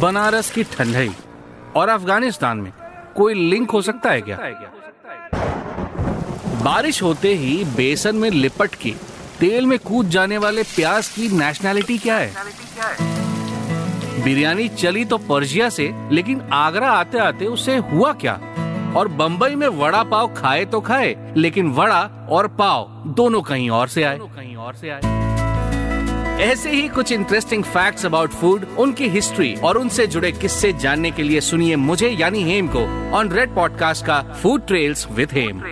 बनारस की ठंडई और अफ़गानिस्तान में कोई लिंक हो सकता है क्या? बारिश होते ही बेसन में लिपट के तेल में कूद जाने वाले प्याज की नेशनैलिटी क्या है? बिरयानी चली तो पर्जिया से, लेकिन आगरा आते आते उसे हुआ क्या? और बम्बई में वड़ा पाव खाए तो खाए, लेकिन वड़ा और पाव दोनों कहीं और से आए कहीं और से आए। ऐसे ही कुछ इंटरेस्टिंग फैक्ट्स अबाउट फ़ूड उनकी हिस्ट्री और उनसे जुड़े किस्से जानने के लिए सुनिए मुझे यानी हेम को ऑन रेड पॉडकास्ट का फ़ूड ट्रेल्स विद हेम